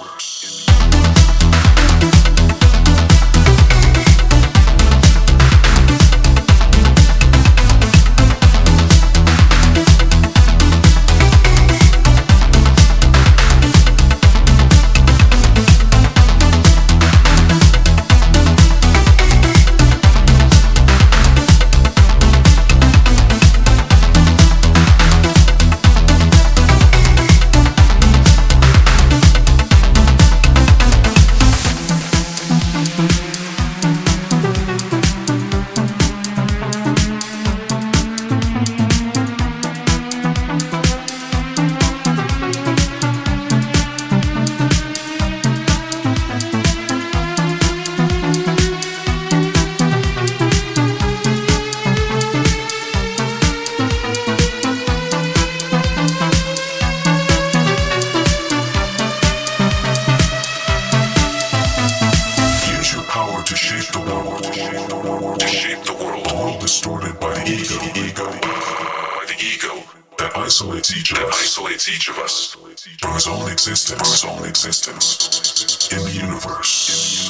Use to shape the world. To shape the world. A world distorted by the ego. ego. By the ego. That isolates each of us. isolates each of us from his own existence. From his own existence. In the universe. In the universe.